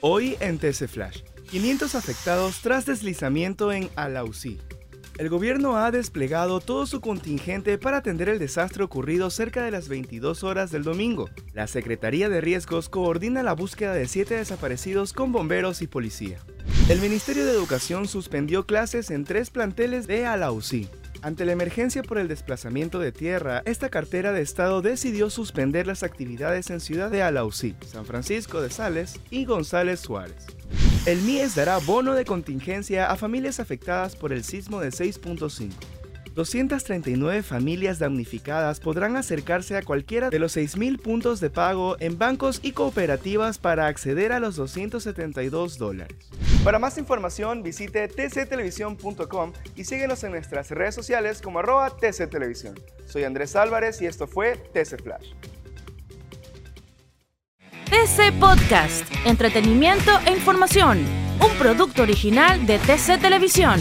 Hoy en TC Flash, 500 afectados tras deslizamiento en Alausí. El gobierno ha desplegado todo su contingente para atender el desastre ocurrido cerca de las 22 horas del domingo. La Secretaría de Riesgos coordina la búsqueda de siete desaparecidos con bomberos y policía. El Ministerio de Educación suspendió clases en tres planteles de Alausí. Ante la emergencia por el desplazamiento de tierra, esta cartera de Estado decidió suspender las actividades en Ciudad de Alausí, San Francisco de Sales y González Suárez. El MIES dará bono de contingencia a familias afectadas por el sismo de 6.5. 239 familias damnificadas podrán acercarse a cualquiera de los 6.000 puntos de pago en bancos y cooperativas para acceder a los 272 dólares. Para más información visite tctelevisión.com y síguenos en nuestras redes sociales como arroba tctelevisión. Soy Andrés Álvarez y esto fue TC Flash. TC Podcast, entretenimiento e información, un producto original de TC Televisión.